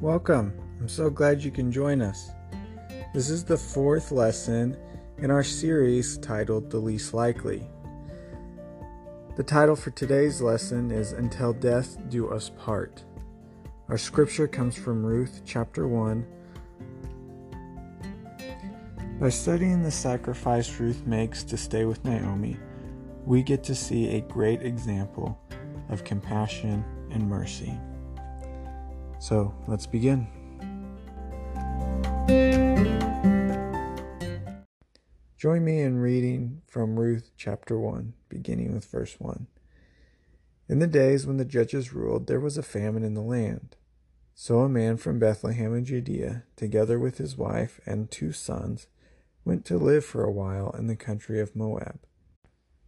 Welcome. I'm so glad you can join us. This is the fourth lesson in our series titled The Least Likely. The title for today's lesson is Until Death Do Us Part. Our scripture comes from Ruth chapter 1. By studying the sacrifice Ruth makes to stay with Naomi, we get to see a great example of compassion and mercy. So let's begin. Join me in reading from Ruth chapter 1, beginning with verse 1. In the days when the judges ruled, there was a famine in the land. So a man from Bethlehem in Judea, together with his wife and two sons, went to live for a while in the country of Moab.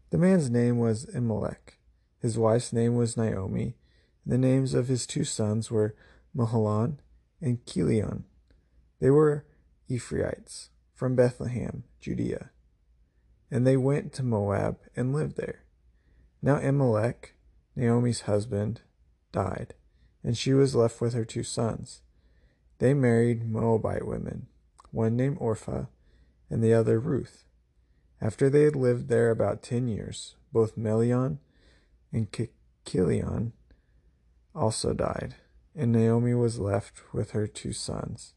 The man's name was Elimelech, his wife's name was Naomi, and the names of his two sons were Mahlon and Chilion. They were Ephrathites from Bethlehem, Judea. And they went to Moab and lived there. Now Elimelech, Naomi's husband, died, and she was left with her two sons. They married Moabite women, one named Orpah and the other Ruth. After they had lived there about ten years, both Melion and Chilion also died, and Naomi was left with her two sons,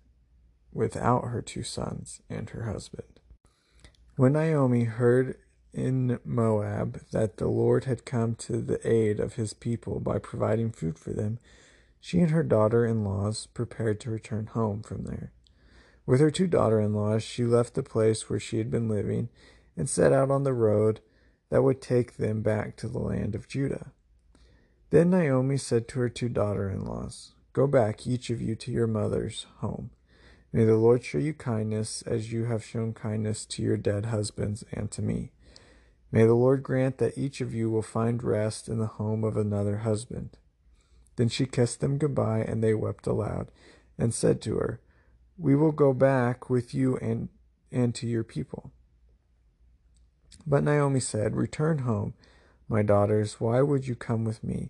without her two sons and her husband. When Naomi heard in Moab that the Lord had come to the aid of his people by providing food for them, she and her daughter in laws prepared to return home from there. With her two daughter in laws, she left the place where she had been living and set out on the road that would take them back to the land of Judah. Then Naomi said to her two daughter in laws, Go back, each of you, to your mother's home. May the Lord show you kindness as you have shown kindness to your dead husbands and to me. May the Lord grant that each of you will find rest in the home of another husband. Then she kissed them goodbye, and they wept aloud, and said to her, We will go back with you and, and to your people. But Naomi said, Return home, my daughters. Why would you come with me?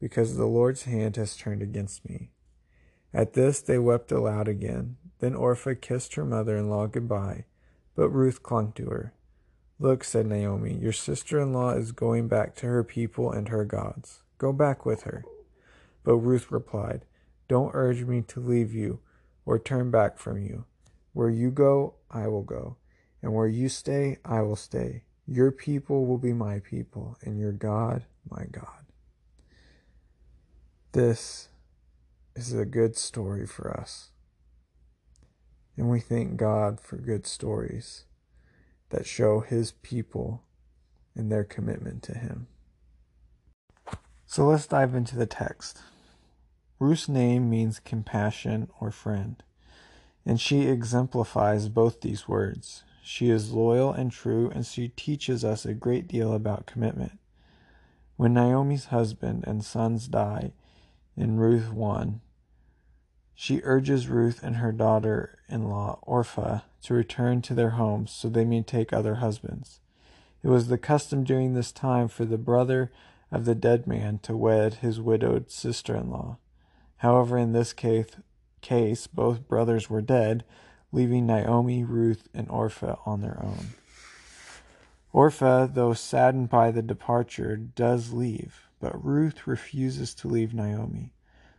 because the Lord's hand has turned against me. At this they wept aloud again. Then Orpah kissed her mother in law goodbye, but Ruth clung to her. Look, said Naomi, your sister in law is going back to her people and her gods. Go back with her. But Ruth replied, Don't urge me to leave you or turn back from you. Where you go, I will go, and where you stay, I will stay. Your people will be my people, and your God, my God. This is a good story for us. And we thank God for good stories that show His people and their commitment to Him. So let's dive into the text. Ruth's name means compassion or friend, and she exemplifies both these words. She is loyal and true, and she teaches us a great deal about commitment. When Naomi's husband and sons die in Ruth 1, she urges Ruth and her daughter in law, Orpah, to return to their homes so they may take other husbands. It was the custom during this time for the brother of the dead man to wed his widowed sister in law. However, in this case, case, both brothers were dead, leaving Naomi, Ruth, and Orpah on their own. Orpah, though saddened by the departure, does leave, but Ruth refuses to leave Naomi.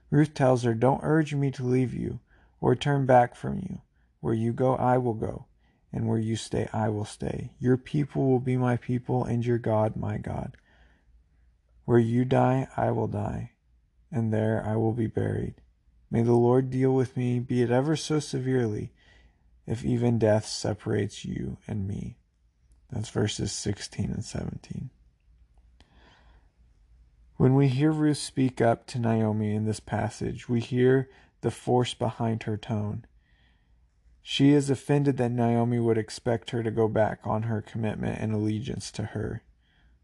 Ruth tells her, Don't urge me to leave you or turn back from you. Where you go, I will go, and where you stay, I will stay. Your people will be my people, and your God, my God. Where you die, I will die, and there I will be buried. May the Lord deal with me, be it ever so severely, if even death separates you and me. That's verses 16 and 17. When we hear Ruth speak up to Naomi in this passage, we hear the force behind her tone. She is offended that Naomi would expect her to go back on her commitment and allegiance to her.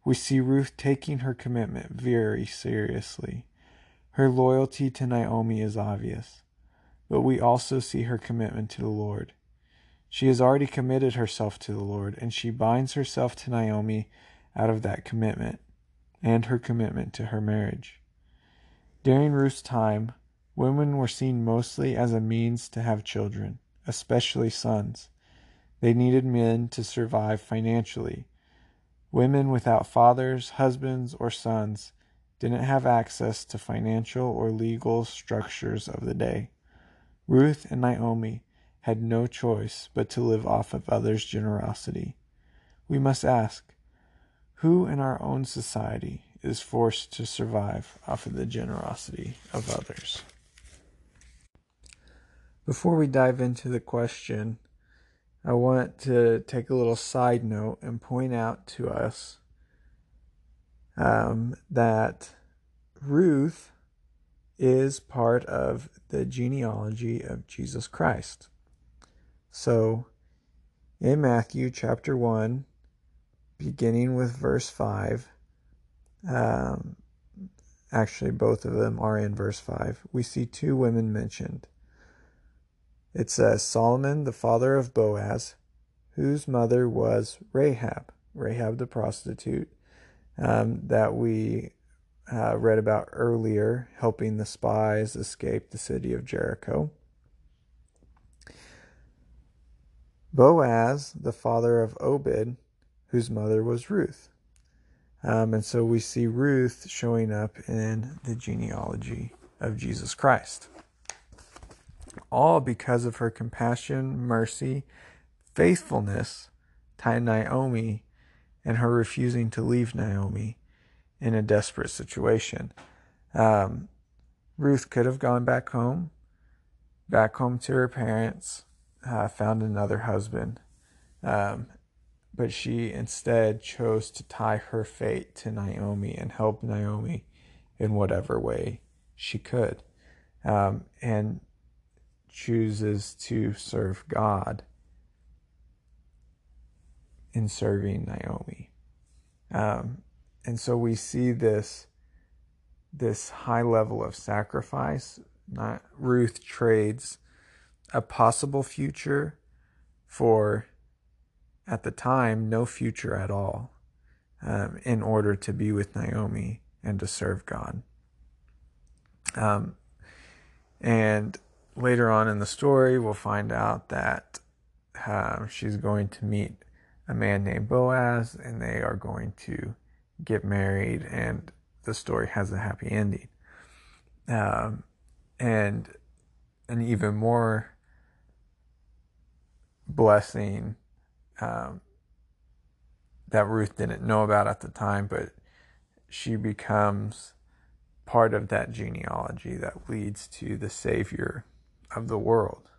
We see Ruth taking her commitment very seriously. Her loyalty to Naomi is obvious, but we also see her commitment to the Lord. She has already committed herself to the Lord, and she binds herself to Naomi out of that commitment and her commitment to her marriage. During Ruth's time, women were seen mostly as a means to have children, especially sons. They needed men to survive financially. Women without fathers, husbands, or sons didn't have access to financial or legal structures of the day. Ruth and Naomi had no choice but to live off of others' generosity. We must ask who in our own society is forced to survive off of the generosity of others? Before we dive into the question, I want to take a little side note and point out to us um, that Ruth is part of the genealogy of Jesus Christ. So, in Matthew chapter 1, beginning with verse 5, um, actually, both of them are in verse 5, we see two women mentioned. It says Solomon, the father of Boaz, whose mother was Rahab, Rahab the prostitute, um, that we uh, read about earlier, helping the spies escape the city of Jericho. Boaz, the father of Obed, whose mother was Ruth. Um, and so we see Ruth showing up in the genealogy of Jesus Christ. All because of her compassion, mercy, faithfulness to Naomi, and her refusing to leave Naomi in a desperate situation. Um, Ruth could have gone back home, back home to her parents, uh, found another husband, um, but she instead chose to tie her fate to Naomi and help Naomi in whatever way she could, um, and chooses to serve God in serving Naomi. Um, and so we see this this high level of sacrifice. Not, Ruth trades a possible future for, at the time, no future at all, um, in order to be with Naomi and to serve God. Um, and later on in the story, we'll find out that uh, she's going to meet a man named Boaz, and they are going to get married, and the story has a happy ending. Um, and an even more blessing um, that Ruth didn't know about at the time, but she becomes part of that genealogy that leads to the Savior of the world.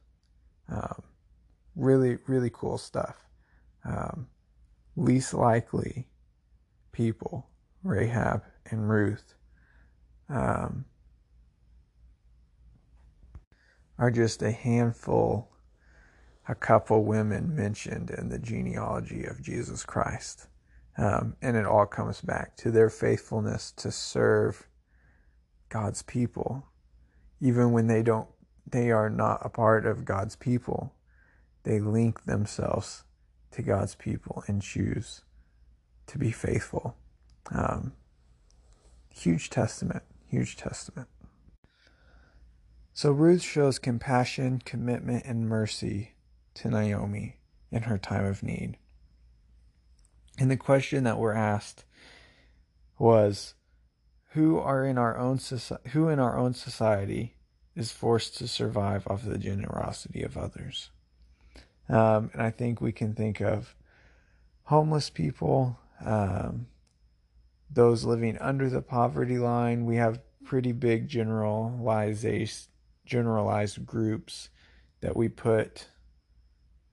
Um, really, really cool stuff. Um, least likely people, Rahab and Ruth, um, are just a handful, a couple women mentioned in the genealogy of Jesus Christ. Um, and it all comes back to their faithfulness to serve God's people, even when they don't, they are not a part of God's people. They link themselves to God's people and choose to be faithful. Um, huge testament, huge testament. So Ruth shows compassion, commitment, and mercy to Naomi in her time of need. And the question that we're asked was who are in our own society, who in our own society is forced to survive off the generosity of others? Um, and I think we can think of homeless people, um, those living under the poverty line. We have pretty big generalized generalized groups that we put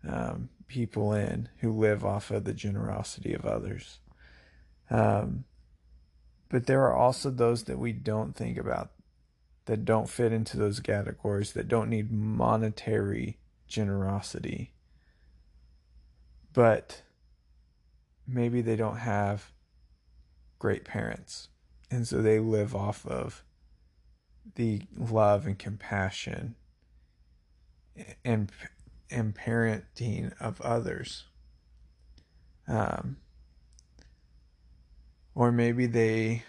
um, people in who live off of the generosity of others. Um, but there are also those that we don't think about that don't fit into those categories that don't need monetary generosity, but maybe they don't have great parents. And so they live off of the love and compassion and and parenting of others. Um, or maybe they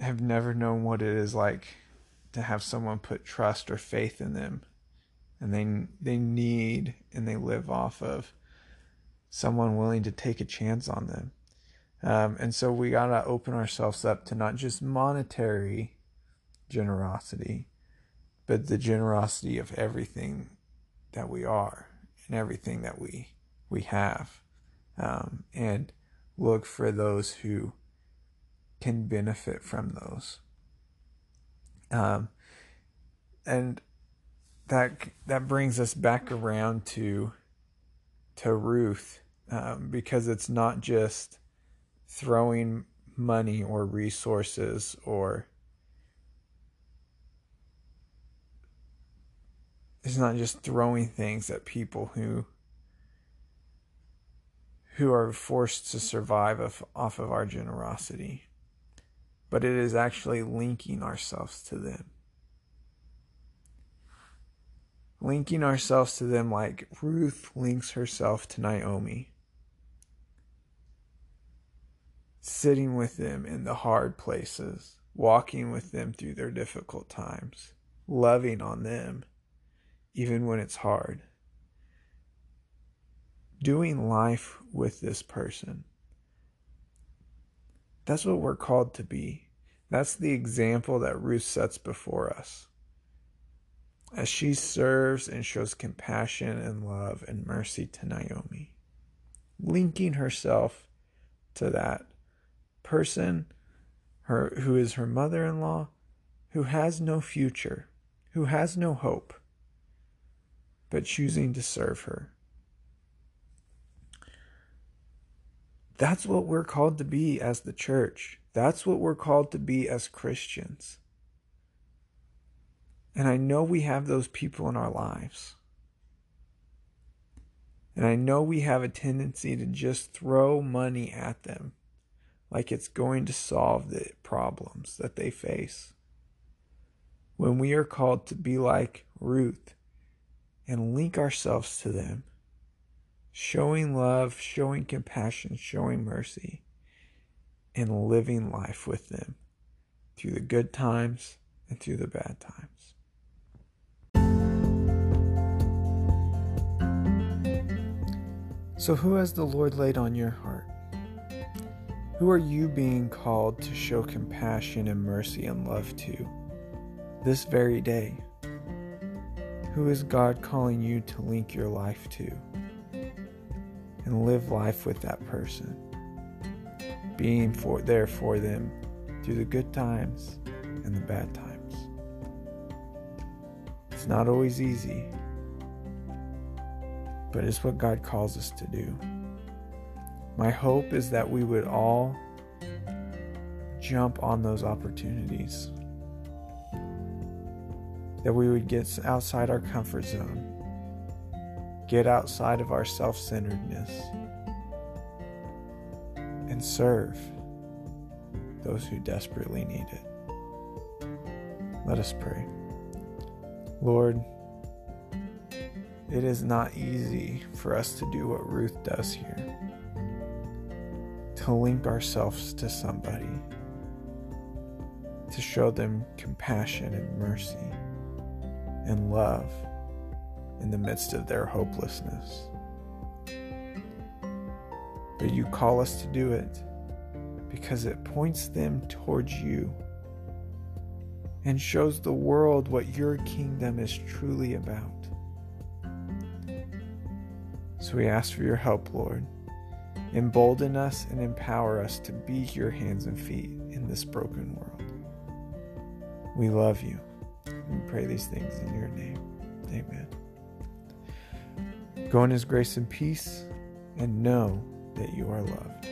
have never known what it is like to have someone put trust or faith in them and they they need and they live off of someone willing to take a chance on them um, and so we got to open ourselves up to not just monetary generosity but the generosity of everything that we are and everything that we we have um, and look for those who can benefit from those. Um, and that that brings us back around to to Ruth um, because it's not just throwing money or resources or it's not just throwing things at people who who are forced to survive off, off of our generosity but it is actually linking ourselves to them. Linking ourselves to them like Ruth links herself to Naomi. Sitting with them in the hard places, walking with them through their difficult times, loving on them even when it's hard. Doing life with this person. That's what we're called to be. That's the example that Ruth sets before us. As she serves and shows compassion and love and mercy to Naomi, linking herself to that person her, who is her mother in law, who has no future, who has no hope, but choosing to serve her. That's what we're called to be as the church. That's what we're called to be as Christians. And I know we have those people in our lives. And I know we have a tendency to just throw money at them like it's going to solve the problems that they face. When we are called to be like Ruth and link ourselves to them showing love, showing compassion, showing mercy, and living life with them through the good times and through the bad times. So, who has the Lord laid on your heart? Who are you being called to show compassion and mercy and love to this very day? Who is God calling you to link your life to? and live life with that person, being for there for them through the good times and the bad times. It's not always easy, but it's what God calls us to do. My hope is that we would all jump on those opportunities. That we would get outside our comfort zone get outside of our self centeredness and serve those who desperately need it. Let us pray. Lord, it is not easy for us to do what Ruth does here to link ourselves to somebody, to show them compassion and mercy and love in the midst of their hopelessness. But you call us to do it because it points them towards you and shows the world what your kingdom is truly about. So we ask for your help, Lord. Embolden us and empower us to be your hands and feet in this broken world. We love you. We pray these things in your name. Amen. Go in His grace and peace and know that you are loved.